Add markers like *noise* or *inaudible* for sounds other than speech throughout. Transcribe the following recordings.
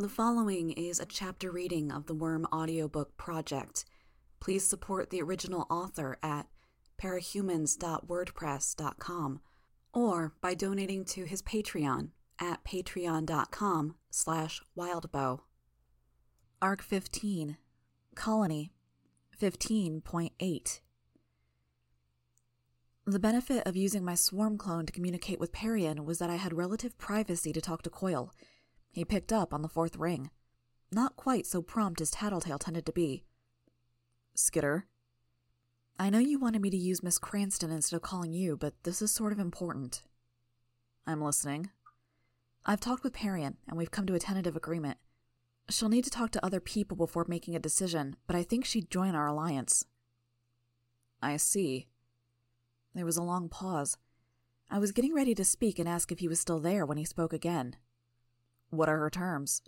The following is a chapter reading of the Worm audiobook project. Please support the original author at parahumans.wordpress.com or by donating to his Patreon at patreon.com slash wildbow. Arc 15, Colony 15.8 The benefit of using my swarm clone to communicate with Parian was that I had relative privacy to talk to Coil. He picked up on the fourth ring. Not quite so prompt as Tattletale tended to be. Skitter. I know you wanted me to use Miss Cranston instead of calling you, but this is sort of important. I'm listening. I've talked with Parian, and we've come to a tentative agreement. She'll need to talk to other people before making a decision, but I think she'd join our alliance. I see. There was a long pause. I was getting ready to speak and ask if he was still there when he spoke again. What are her terms?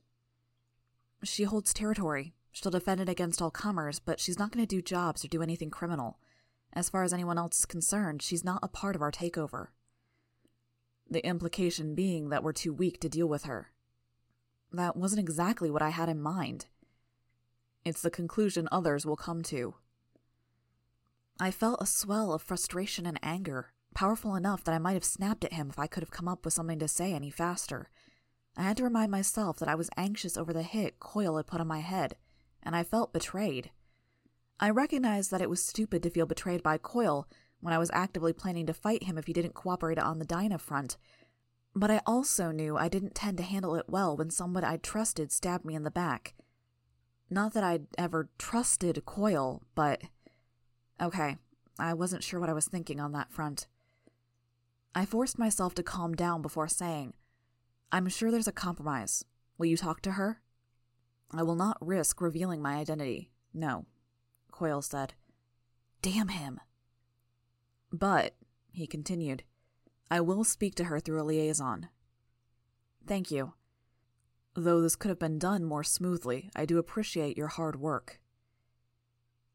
She holds territory. She'll defend it against all comers, but she's not going to do jobs or do anything criminal. As far as anyone else is concerned, she's not a part of our takeover. The implication being that we're too weak to deal with her. That wasn't exactly what I had in mind. It's the conclusion others will come to. I felt a swell of frustration and anger, powerful enough that I might have snapped at him if I could have come up with something to say any faster. I had to remind myself that I was anxious over the hit Coil had put on my head, and I felt betrayed. I recognized that it was stupid to feel betrayed by Coil when I was actively planning to fight him if he didn't cooperate on the Dinah front, but I also knew I didn't tend to handle it well when someone I'd trusted stabbed me in the back. Not that I'd ever trusted Coil, but. Okay, I wasn't sure what I was thinking on that front. I forced myself to calm down before saying, I'm sure there's a compromise. Will you talk to her? I will not risk revealing my identity. No, Coil said. Damn him. But, he continued, I will speak to her through a liaison. Thank you. Though this could have been done more smoothly, I do appreciate your hard work.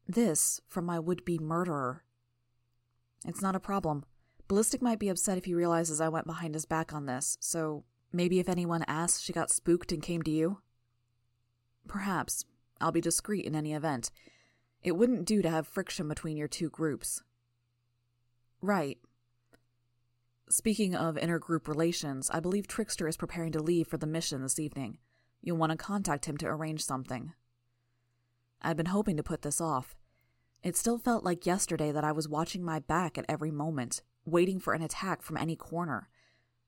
This from my would be murderer. It's not a problem. Ballistic might be upset if he realizes I went behind his back on this, so maybe if anyone asks, she got spooked and came to you? Perhaps. I'll be discreet in any event. It wouldn't do to have friction between your two groups. Right. Speaking of intergroup relations, I believe Trickster is preparing to leave for the mission this evening. You'll want to contact him to arrange something. I'd been hoping to put this off. It still felt like yesterday that I was watching my back at every moment, waiting for an attack from any corner.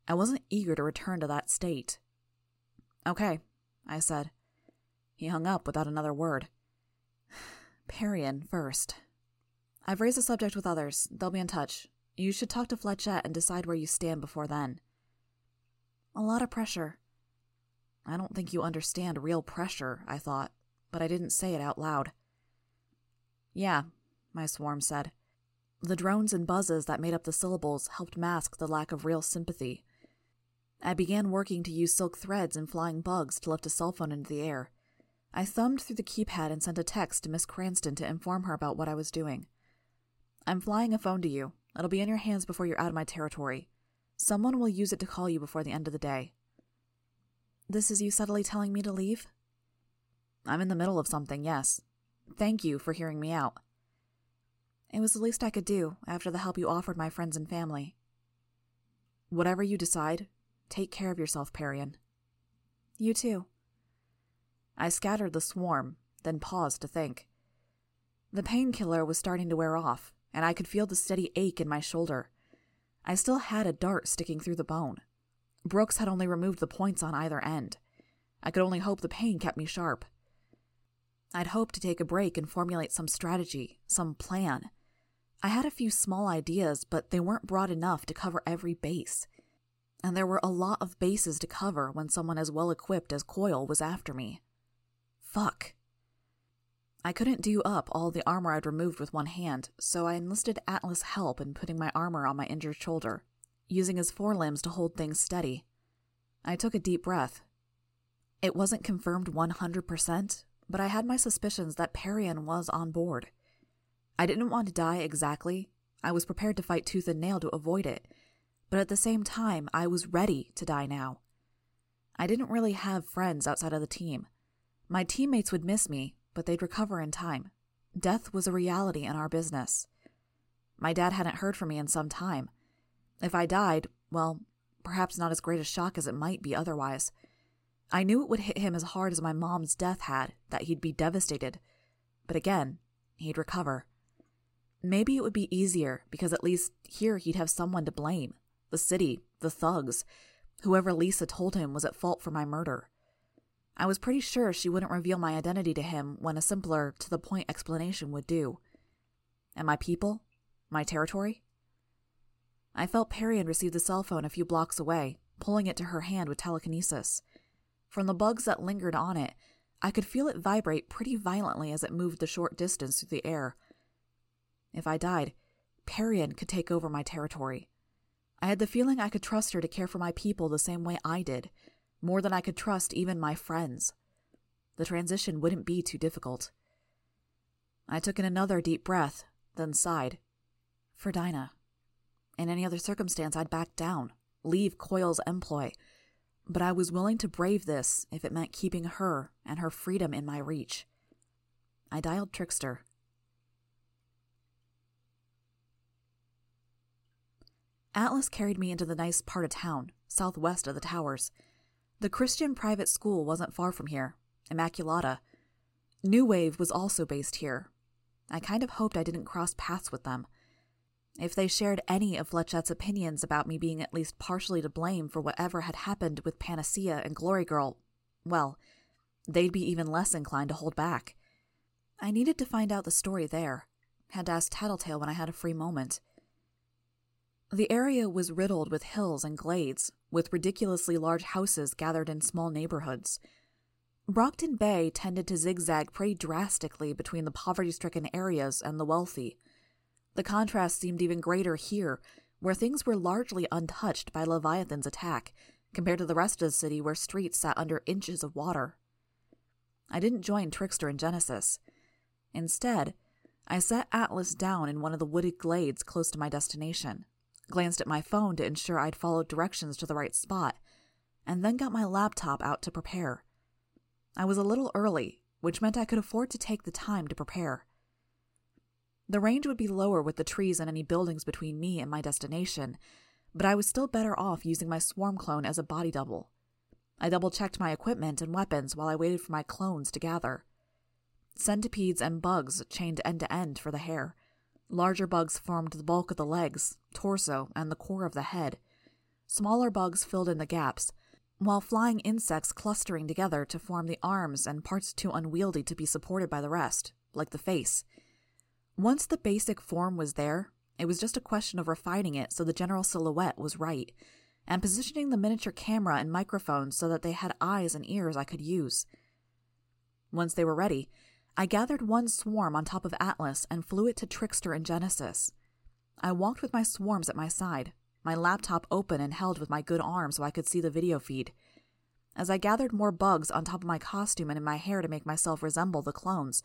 I wasn't eager to return to that state. Okay, I said. He hung up without another word. *sighs* Parian first. I've raised the subject with others. They'll be in touch. You should talk to Flechette and decide where you stand before then. A lot of pressure. I don't think you understand real pressure, I thought, but I didn't say it out loud. Yeah, my swarm said. The drones and buzzes that made up the syllables helped mask the lack of real sympathy. I began working to use silk threads and flying bugs to lift a cell phone into the air. I thumbed through the keypad and sent a text to Miss Cranston to inform her about what I was doing. I'm flying a phone to you. It'll be in your hands before you're out of my territory. Someone will use it to call you before the end of the day. This is you subtly telling me to leave? I'm in the middle of something, yes. Thank you for hearing me out. It was the least I could do after the help you offered my friends and family. Whatever you decide, take care of yourself, Parian. You too. I scattered the swarm, then paused to think. The painkiller was starting to wear off, and I could feel the steady ache in my shoulder. I still had a dart sticking through the bone. Brooks had only removed the points on either end. I could only hope the pain kept me sharp. I'd hoped to take a break and formulate some strategy, some plan. I had a few small ideas, but they weren't broad enough to cover every base. And there were a lot of bases to cover when someone as well equipped as Coil was after me. Fuck. I couldn't do up all the armor I'd removed with one hand, so I enlisted Atlas' help in putting my armor on my injured shoulder, using his forelimbs to hold things steady. I took a deep breath. It wasn't confirmed 100%, but I had my suspicions that Parian was on board. I didn't want to die exactly. I was prepared to fight tooth and nail to avoid it, but at the same time, I was ready to die now. I didn't really have friends outside of the team. My teammates would miss me, but they'd recover in time. Death was a reality in our business. My dad hadn't heard from me in some time. If I died, well, perhaps not as great a shock as it might be otherwise. I knew it would hit him as hard as my mom's death had, that he'd be devastated. But again, he'd recover. Maybe it would be easier because at least here he'd have someone to blame the city, the thugs, whoever Lisa told him was at fault for my murder. I was pretty sure she wouldn't reveal my identity to him when a simpler, to the point explanation would do. And my people? My territory? I felt Parian receive the cell phone a few blocks away, pulling it to her hand with telekinesis. From the bugs that lingered on it, I could feel it vibrate pretty violently as it moved the short distance through the air. If I died, Parian could take over my territory. I had the feeling I could trust her to care for my people the same way I did, more than I could trust even my friends. The transition wouldn't be too difficult. I took in another deep breath, then sighed. For Dinah. In any other circumstance, I'd back down, leave Coil's employ. But I was willing to brave this if it meant keeping her and her freedom in my reach. I dialed Trickster. Atlas carried me into the nice part of town, southwest of the towers. The Christian private school wasn't far from here, Immaculata. New Wave was also based here. I kind of hoped I didn't cross paths with them. If they shared any of Flechette's opinions about me being at least partially to blame for whatever had happened with Panacea and Glory Girl, well, they'd be even less inclined to hold back. I needed to find out the story there. Had to ask Tattletale when I had a free moment. The area was riddled with hills and glades, with ridiculously large houses gathered in small neighborhoods. Brockton Bay tended to zigzag pretty drastically between the poverty stricken areas and the wealthy. The contrast seemed even greater here, where things were largely untouched by Leviathan's attack, compared to the rest of the city where streets sat under inches of water. I didn't join Trickster and Genesis. Instead, I set Atlas down in one of the wooded glades close to my destination glanced at my phone to ensure I'd followed directions to the right spot, and then got my laptop out to prepare. I was a little early, which meant I could afford to take the time to prepare. The range would be lower with the trees and any buildings between me and my destination, but I was still better off using my swarm clone as a body double. I double checked my equipment and weapons while I waited for my clones to gather. Centipedes and bugs chained end to end for the hair Larger bugs formed the bulk of the legs, torso, and the core of the head. Smaller bugs filled in the gaps, while flying insects clustering together to form the arms and parts too unwieldy to be supported by the rest, like the face. Once the basic form was there, it was just a question of refining it so the general silhouette was right, and positioning the miniature camera and microphone so that they had eyes and ears I could use. Once they were ready, I gathered one swarm on top of Atlas and flew it to Trickster and Genesis. I walked with my swarms at my side, my laptop open and held with my good arm so I could see the video feed. As I gathered more bugs on top of my costume and in my hair to make myself resemble the clones,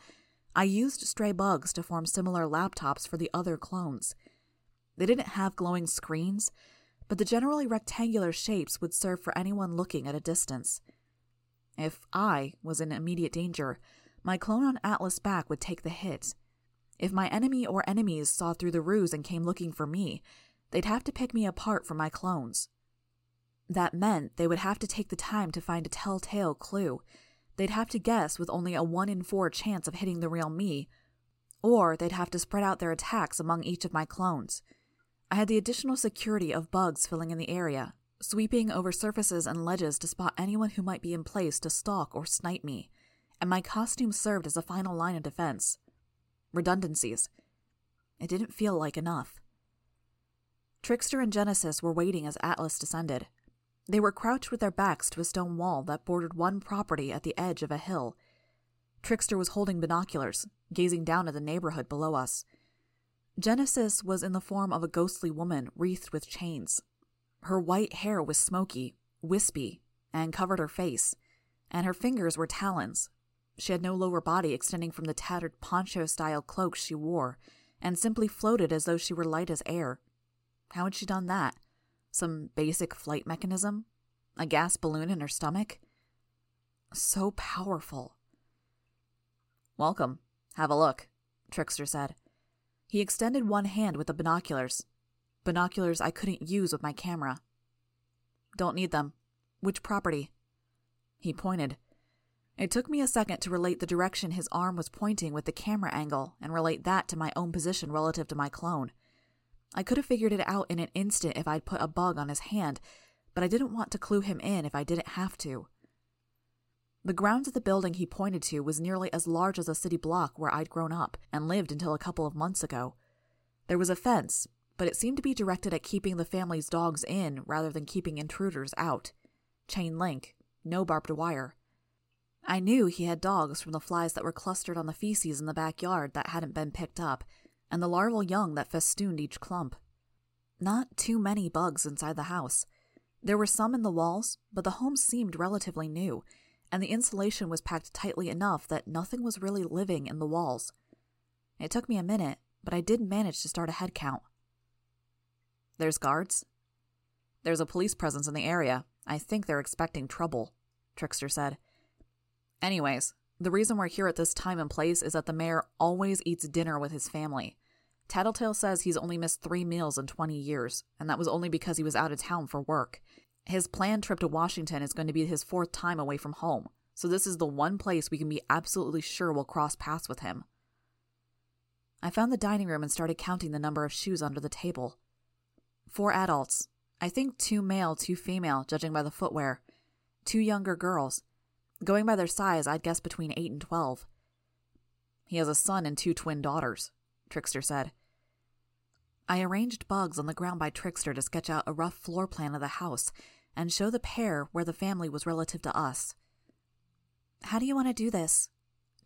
I used stray bugs to form similar laptops for the other clones. They didn't have glowing screens, but the generally rectangular shapes would serve for anyone looking at a distance. If I was in immediate danger, my clone on Atlas back would take the hit. If my enemy or enemies saw through the ruse and came looking for me, they'd have to pick me apart from my clones. That meant they would have to take the time to find a telltale clue. They'd have to guess with only a 1 in 4 chance of hitting the real me, or they'd have to spread out their attacks among each of my clones. I had the additional security of bugs filling in the area, sweeping over surfaces and ledges to spot anyone who might be in place to stalk or snipe me and my costume served as a final line of defense. Redundancies. It didn't feel like enough. Trickster and Genesis were waiting as Atlas descended. They were crouched with their backs to a stone wall that bordered one property at the edge of a hill. Trickster was holding binoculars, gazing down at the neighborhood below us. Genesis was in the form of a ghostly woman wreathed with chains. Her white hair was smoky, wispy, and covered her face, and her fingers were talons, she had no lower body extending from the tattered poncho style cloak she wore, and simply floated as though she were light as air. How had she done that? Some basic flight mechanism? A gas balloon in her stomach? So powerful. Welcome. Have a look, Trickster said. He extended one hand with the binoculars. Binoculars I couldn't use with my camera. Don't need them. Which property? He pointed. It took me a second to relate the direction his arm was pointing with the camera angle and relate that to my own position relative to my clone. I could have figured it out in an instant if I'd put a bug on his hand, but I didn't want to clue him in if I didn't have to. The grounds of the building he pointed to was nearly as large as a city block where I'd grown up and lived until a couple of months ago. There was a fence, but it seemed to be directed at keeping the family's dogs in rather than keeping intruders out. Chain link, no barbed wire. I knew he had dogs from the flies that were clustered on the feces in the backyard that hadn't been picked up, and the larval young that festooned each clump. Not too many bugs inside the house. There were some in the walls, but the home seemed relatively new, and the insulation was packed tightly enough that nothing was really living in the walls. It took me a minute, but I did manage to start a head count. There's guards. There's a police presence in the area. I think they're expecting trouble, Trickster said. Anyways, the reason we're here at this time and place is that the mayor always eats dinner with his family. Tattletale says he's only missed three meals in 20 years, and that was only because he was out of town for work. His planned trip to Washington is going to be his fourth time away from home, so this is the one place we can be absolutely sure we'll cross paths with him. I found the dining room and started counting the number of shoes under the table. Four adults. I think two male, two female, judging by the footwear. Two younger girls. Going by their size, I'd guess between 8 and 12. He has a son and two twin daughters, Trickster said. I arranged bugs on the ground by Trickster to sketch out a rough floor plan of the house and show the pair where the family was relative to us. How do you want to do this?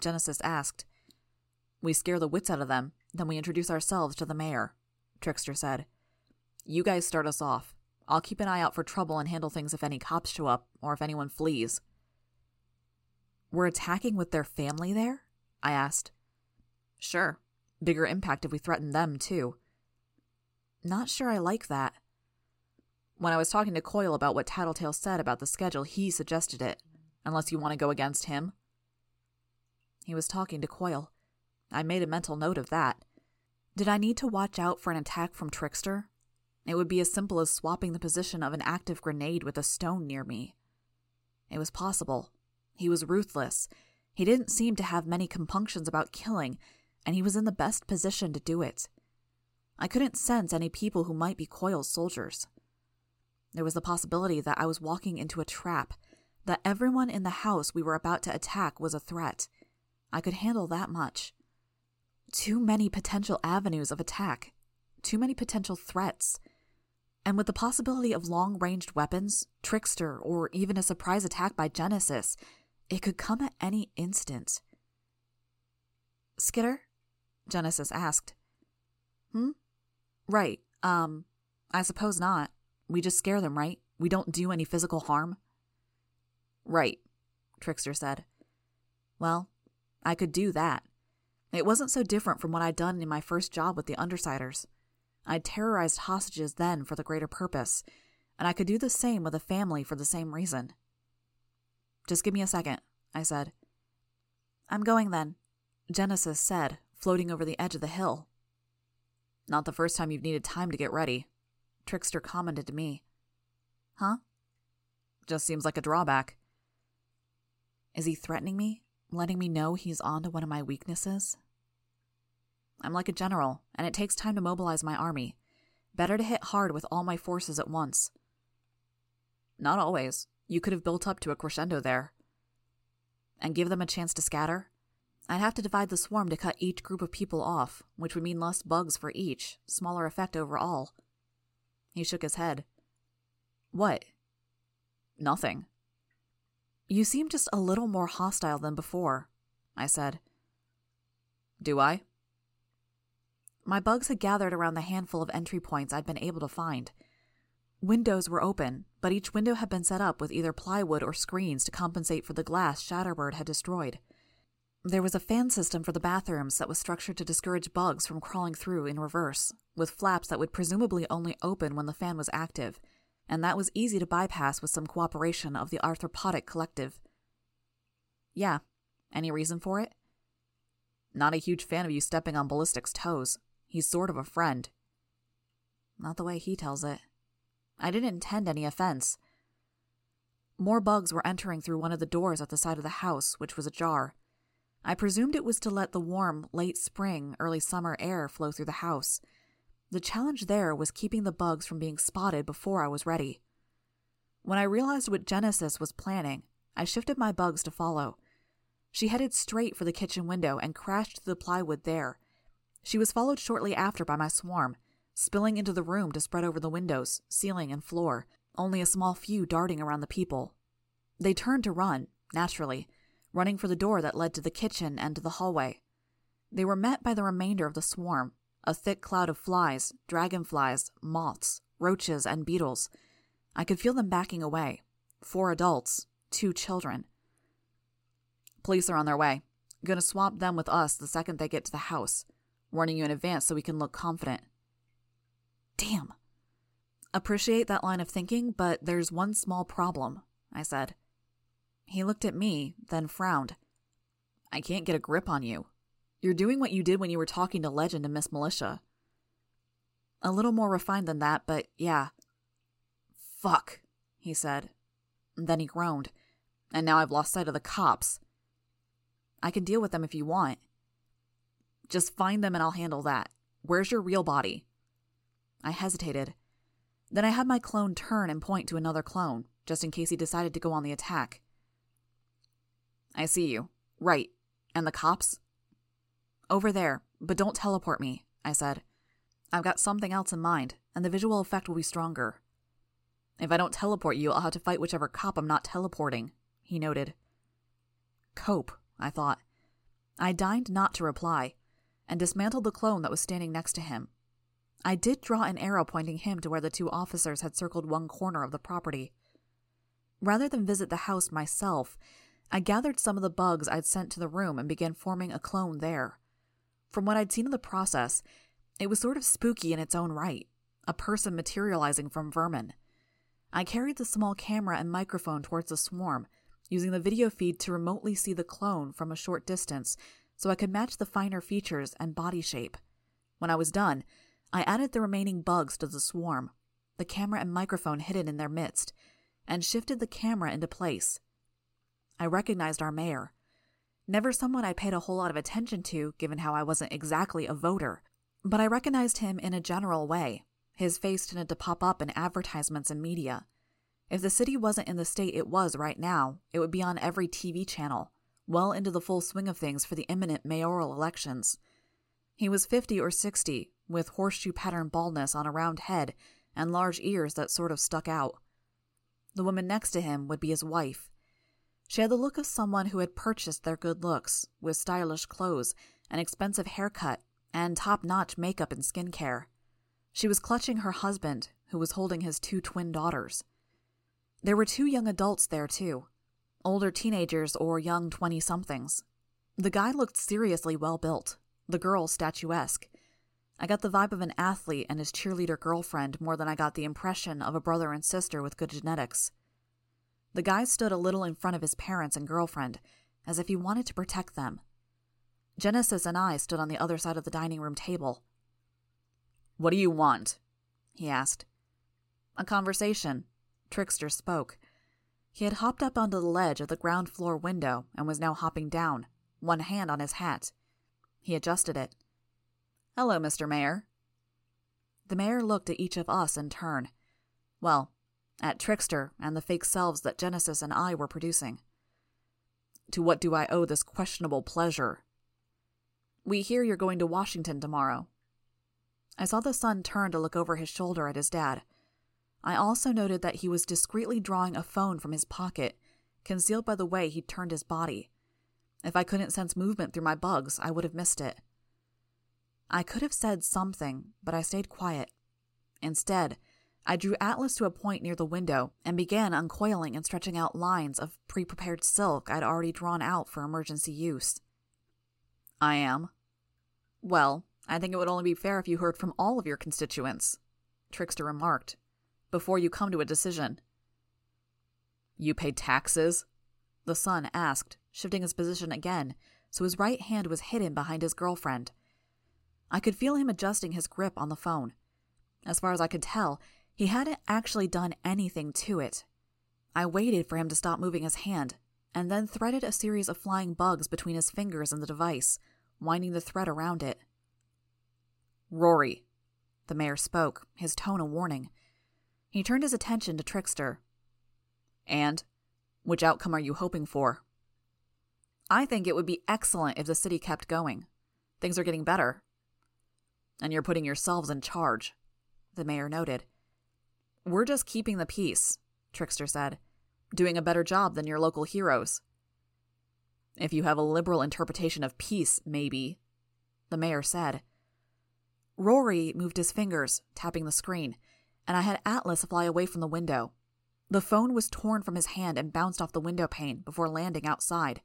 Genesis asked. We scare the wits out of them, then we introduce ourselves to the mayor, Trickster said. You guys start us off. I'll keep an eye out for trouble and handle things if any cops show up or if anyone flees. We're attacking with their family there? I asked. Sure. Bigger impact if we threaten them, too. Not sure I like that. When I was talking to Coil about what Tattletale said about the schedule, he suggested it. Unless you want to go against him? He was talking to Coil. I made a mental note of that. Did I need to watch out for an attack from Trickster? It would be as simple as swapping the position of an active grenade with a stone near me. It was possible. He was ruthless. He didn't seem to have many compunctions about killing, and he was in the best position to do it. I couldn't sense any people who might be Coil's soldiers. There was the possibility that I was walking into a trap, that everyone in the house we were about to attack was a threat. I could handle that much. Too many potential avenues of attack, too many potential threats. And with the possibility of long ranged weapons, trickster, or even a surprise attack by Genesis, it could come at any instant. Skitter? Genesis asked. Hmm? Right. Um, I suppose not. We just scare them, right? We don't do any physical harm. Right, Trickster said. Well, I could do that. It wasn't so different from what I'd done in my first job with the Undersiders. I'd terrorized hostages then for the greater purpose, and I could do the same with a family for the same reason. Just give me a second, I said. I'm going then, Genesis said, floating over the edge of the hill. Not the first time you've needed time to get ready, Trickster commented to me. Huh? Just seems like a drawback. Is he threatening me? Letting me know he's on to one of my weaknesses? I'm like a general, and it takes time to mobilize my army. Better to hit hard with all my forces at once. Not always. You could have built up to a crescendo there. And give them a chance to scatter? I'd have to divide the swarm to cut each group of people off, which would mean less bugs for each, smaller effect overall. He shook his head. What? Nothing. You seem just a little more hostile than before, I said. Do I? My bugs had gathered around the handful of entry points I'd been able to find. Windows were open, but each window had been set up with either plywood or screens to compensate for the glass Shatterbird had destroyed. There was a fan system for the bathrooms that was structured to discourage bugs from crawling through in reverse, with flaps that would presumably only open when the fan was active, and that was easy to bypass with some cooperation of the Arthropodic Collective. Yeah, any reason for it? Not a huge fan of you stepping on Ballistic's toes. He's sort of a friend. Not the way he tells it. I didn't intend any offense. More bugs were entering through one of the doors at the side of the house, which was ajar. I presumed it was to let the warm, late spring, early summer air flow through the house. The challenge there was keeping the bugs from being spotted before I was ready. When I realized what Genesis was planning, I shifted my bugs to follow. She headed straight for the kitchen window and crashed through the plywood there. She was followed shortly after by my swarm, spilling into the room to spread over the windows, ceiling, and floor, only a small few darting around the people. They turned to run, naturally, running for the door that led to the kitchen and to the hallway. They were met by the remainder of the swarm, a thick cloud of flies, dragonflies, moths, roaches, and beetles. I could feel them backing away. Four adults, two children. Police are on their way. Gonna swap them with us the second they get to the house. Warning you in advance so we can look confident. Damn. Appreciate that line of thinking, but there's one small problem, I said. He looked at me, then frowned. I can't get a grip on you. You're doing what you did when you were talking to Legend and Miss Militia. A little more refined than that, but yeah. Fuck, he said. Then he groaned. And now I've lost sight of the cops. I can deal with them if you want. Just find them and I'll handle that. Where's your real body? I hesitated. Then I had my clone turn and point to another clone, just in case he decided to go on the attack. I see you. Right. And the cops? Over there, but don't teleport me, I said. I've got something else in mind, and the visual effect will be stronger. If I don't teleport you, I'll have to fight whichever cop I'm not teleporting, he noted. Cope, I thought. I deigned not to reply, and dismantled the clone that was standing next to him. I did draw an arrow pointing him to where the two officers had circled one corner of the property. Rather than visit the house myself, I gathered some of the bugs I'd sent to the room and began forming a clone there. From what I'd seen of the process, it was sort of spooky in its own right a person materializing from vermin. I carried the small camera and microphone towards the swarm, using the video feed to remotely see the clone from a short distance so I could match the finer features and body shape. When I was done, I added the remaining bugs to the swarm, the camera and microphone hidden in their midst, and shifted the camera into place. I recognized our mayor. Never someone I paid a whole lot of attention to, given how I wasn't exactly a voter, but I recognized him in a general way. His face tended to pop up in advertisements and media. If the city wasn't in the state it was right now, it would be on every TV channel, well into the full swing of things for the imminent mayoral elections. He was 50 or 60, with horseshoe pattern baldness on a round head and large ears that sort of stuck out. The woman next to him would be his wife. She had the look of someone who had purchased their good looks, with stylish clothes, an expensive haircut, and top notch makeup and skincare. She was clutching her husband, who was holding his two twin daughters. There were two young adults there, too older teenagers or young 20 somethings. The guy looked seriously well built, the girl statuesque. I got the vibe of an athlete and his cheerleader girlfriend more than I got the impression of a brother and sister with good genetics. The guy stood a little in front of his parents and girlfriend, as if he wanted to protect them. Genesis and I stood on the other side of the dining room table. What do you want? he asked. A conversation. Trickster spoke. He had hopped up onto the ledge of the ground floor window and was now hopping down, one hand on his hat. He adjusted it. Hello, Mr. Mayor. The mayor looked at each of us in turn. Well, at Trickster and the fake selves that Genesis and I were producing. To what do I owe this questionable pleasure? We hear you're going to Washington tomorrow. I saw the son turn to look over his shoulder at his dad. I also noted that he was discreetly drawing a phone from his pocket, concealed by the way he turned his body. If I couldn't sense movement through my bugs, I would have missed it. I could have said something, but I stayed quiet. Instead, I drew Atlas to a point near the window and began uncoiling and stretching out lines of pre prepared silk I'd already drawn out for emergency use. I am. Well, I think it would only be fair if you heard from all of your constituents, Trickster remarked. before you come to a decision. You pay taxes? The son asked, shifting his position again so his right hand was hidden behind his girlfriend. I could feel him adjusting his grip on the phone. As far as I could tell, he hadn't actually done anything to it. I waited for him to stop moving his hand, and then threaded a series of flying bugs between his fingers and the device, winding the thread around it. Rory, the mayor spoke, his tone a warning. He turned his attention to Trickster. And? Which outcome are you hoping for? I think it would be excellent if the city kept going. Things are getting better. And you're putting yourselves in charge, the mayor noted. We're just keeping the peace, Trickster said, doing a better job than your local heroes. If you have a liberal interpretation of peace, maybe, the mayor said. Rory moved his fingers, tapping the screen, and I had Atlas fly away from the window. The phone was torn from his hand and bounced off the window pane before landing outside.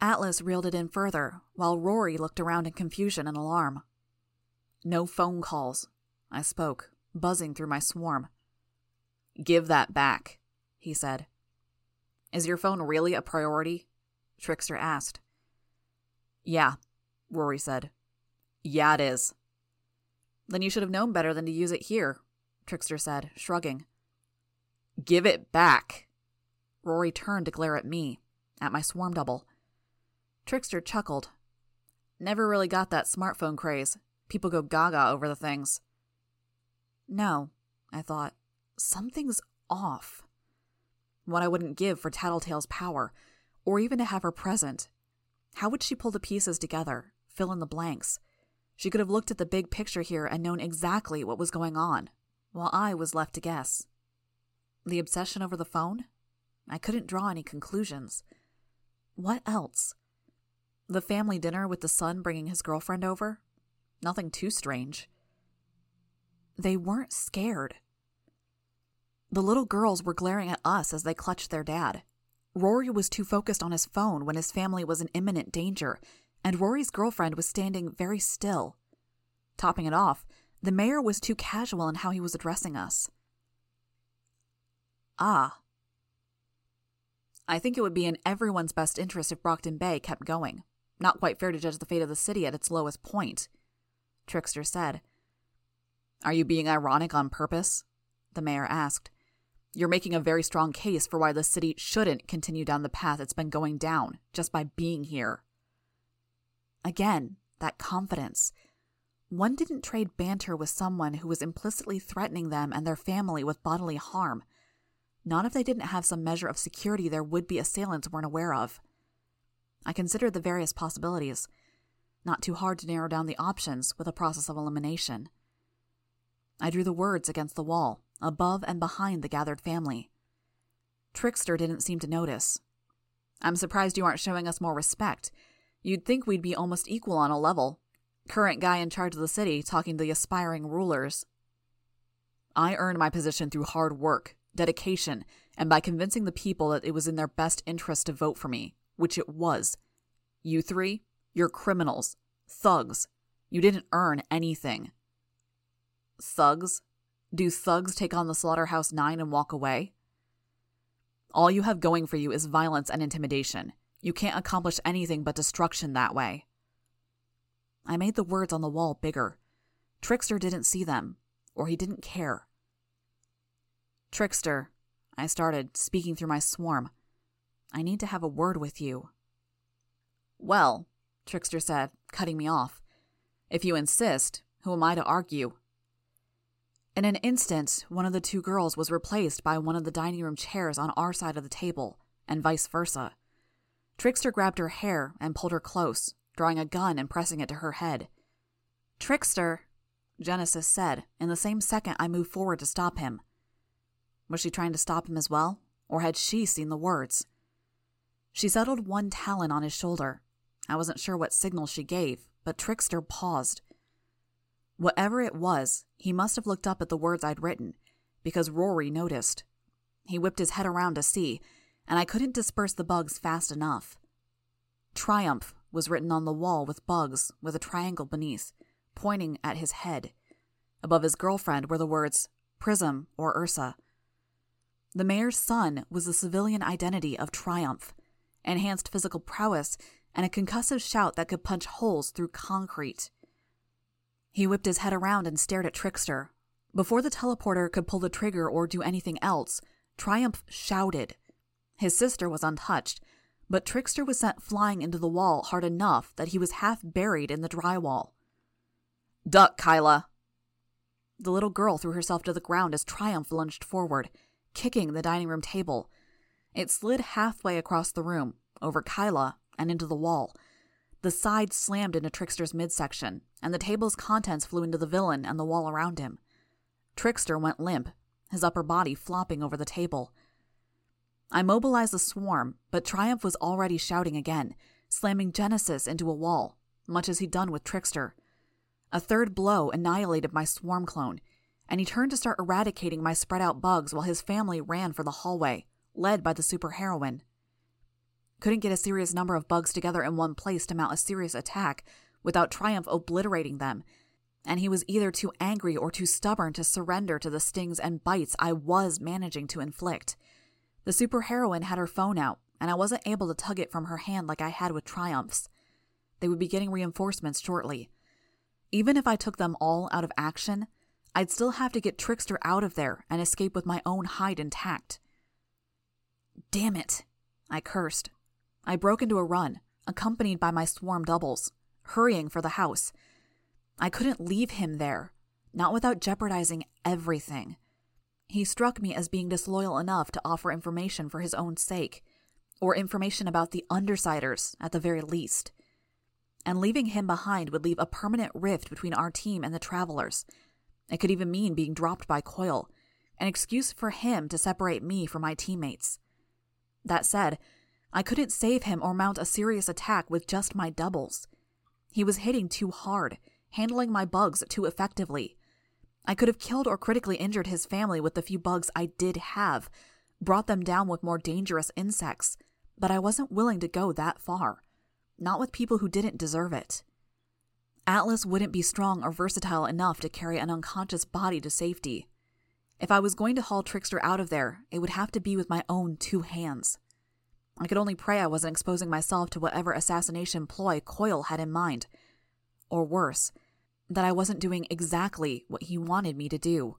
Atlas reeled it in further, while Rory looked around in confusion and alarm. No phone calls, I spoke, buzzing through my swarm. Give that back, he said. Is your phone really a priority? Trickster asked. Yeah, Rory said. Yeah, it is. Then you should have known better than to use it here, Trickster said, shrugging. Give it back. Rory turned to glare at me, at my swarm double. Trickster chuckled. Never really got that smartphone craze. People go gaga over the things. No, I thought. Something's off. What I wouldn't give for Tattletale's power, or even to have her present. How would she pull the pieces together, fill in the blanks? She could have looked at the big picture here and known exactly what was going on, while I was left to guess. The obsession over the phone? I couldn't draw any conclusions. What else? The family dinner with the son bringing his girlfriend over? Nothing too strange. They weren't scared. The little girls were glaring at us as they clutched their dad. Rory was too focused on his phone when his family was in imminent danger, and Rory's girlfriend was standing very still. Topping it off, the mayor was too casual in how he was addressing us. Ah. I think it would be in everyone's best interest if Brockton Bay kept going. Not quite fair to judge the fate of the city at its lowest point, Trickster said. Are you being ironic on purpose? The mayor asked. You're making a very strong case for why the city shouldn't continue down the path it's been going down just by being here. Again, that confidence. One didn't trade banter with someone who was implicitly threatening them and their family with bodily harm. Not if they didn't have some measure of security their would be assailants weren't aware of. I considered the various possibilities. Not too hard to narrow down the options with a process of elimination. I drew the words against the wall, above and behind the gathered family. Trickster didn't seem to notice. I'm surprised you aren't showing us more respect. You'd think we'd be almost equal on a level. Current guy in charge of the city talking to the aspiring rulers. I earned my position through hard work, dedication, and by convincing the people that it was in their best interest to vote for me which it was. You three, you're criminals, thugs. You didn't earn anything. Thugs? Do thugs take on the Slaughterhouse Nine and walk away? All you have going for you is violence and intimidation. You can't accomplish anything but destruction that way. I made the words on the wall bigger. Trickster didn't see them, or he didn't care. Trickster, I started, speaking through my swarm. I need to have a word with you. Well, Trickster said, cutting me off. If you insist, who am I to argue? In an instant, one of the two girls was replaced by one of the dining room chairs on our side of the table, and vice versa. Trickster grabbed her hair and pulled her close, drawing a gun and pressing it to her head. Trickster, Genesis said, in the same second I moved forward to stop him. Was she trying to stop him as well, or had she seen the words? She settled one talon on his shoulder. I wasn't sure what signal she gave, but Trickster paused. Whatever it was, he must have looked up at the words I'd written, because Rory noticed. He whipped his head around to see, and I couldn't disperse the bugs fast enough. Triumph was written on the wall with bugs, with a triangle beneath, pointing at his head. Above his girlfriend were the words, Prism, or Ursa. The mayor's son was the civilian identity of Triumph, enhanced physical prowess, and a concussive shout that could punch holes through concrete. He whipped his head around and stared at Trickster. Before the teleporter could pull the trigger or do anything else, Triumph shouted. His sister was untouched, but Trickster was sent flying into the wall hard enough that he was half buried in the drywall. Duck, Kyla! The little girl threw herself to the ground as Triumph lunged forward, kicking the dining room table. It slid halfway across the room, over Kyla, and into the wall. The side slammed into Trickster's midsection, and the table's contents flew into the villain and the wall around him. Trickster went limp, his upper body flopping over the table. I mobilized the swarm, but Triumph was already shouting again, slamming Genesis into a wall, much as he'd done with Trickster. A third blow annihilated my swarm clone, and he turned to start eradicating my spread out bugs while his family ran for the hallway, led by the superheroine. Couldn't get a serious number of bugs together in one place to mount a serious attack without Triumph obliterating them, and he was either too angry or too stubborn to surrender to the stings and bites I was managing to inflict. The superheroine had her phone out, and I wasn't able to tug it from her hand like I had with Triumph's. They would be getting reinforcements shortly. Even if I took them all out of action, I'd still have to get Trickster out of there and escape with my own hide intact. Damn it, I cursed. I broke into a run, accompanied by my swarm doubles, hurrying for the house. I couldn't leave him there, not without jeopardizing everything. He struck me as being disloyal enough to offer information for his own sake, or information about the Undersiders at the very least. And leaving him behind would leave a permanent rift between our team and the Travelers. It could even mean being dropped by Coil, an excuse for him to separate me from my teammates. That said, I couldn't save him or mount a serious attack with just my doubles. He was hitting too hard, handling my bugs too effectively, I could have killed or critically injured his family with the few bugs I did have, brought them down with more dangerous insects, but I wasn't willing to go that far. Not with people who didn't deserve it. Atlas wouldn't be strong or versatile enough to carry an unconscious body to safety. If I was going to haul Trickster out of there, it would have to be with my own two hands. I could only pray I wasn't exposing myself to whatever assassination ploy Coil had in mind. Or worse, that I wasn't doing exactly what he wanted me to do.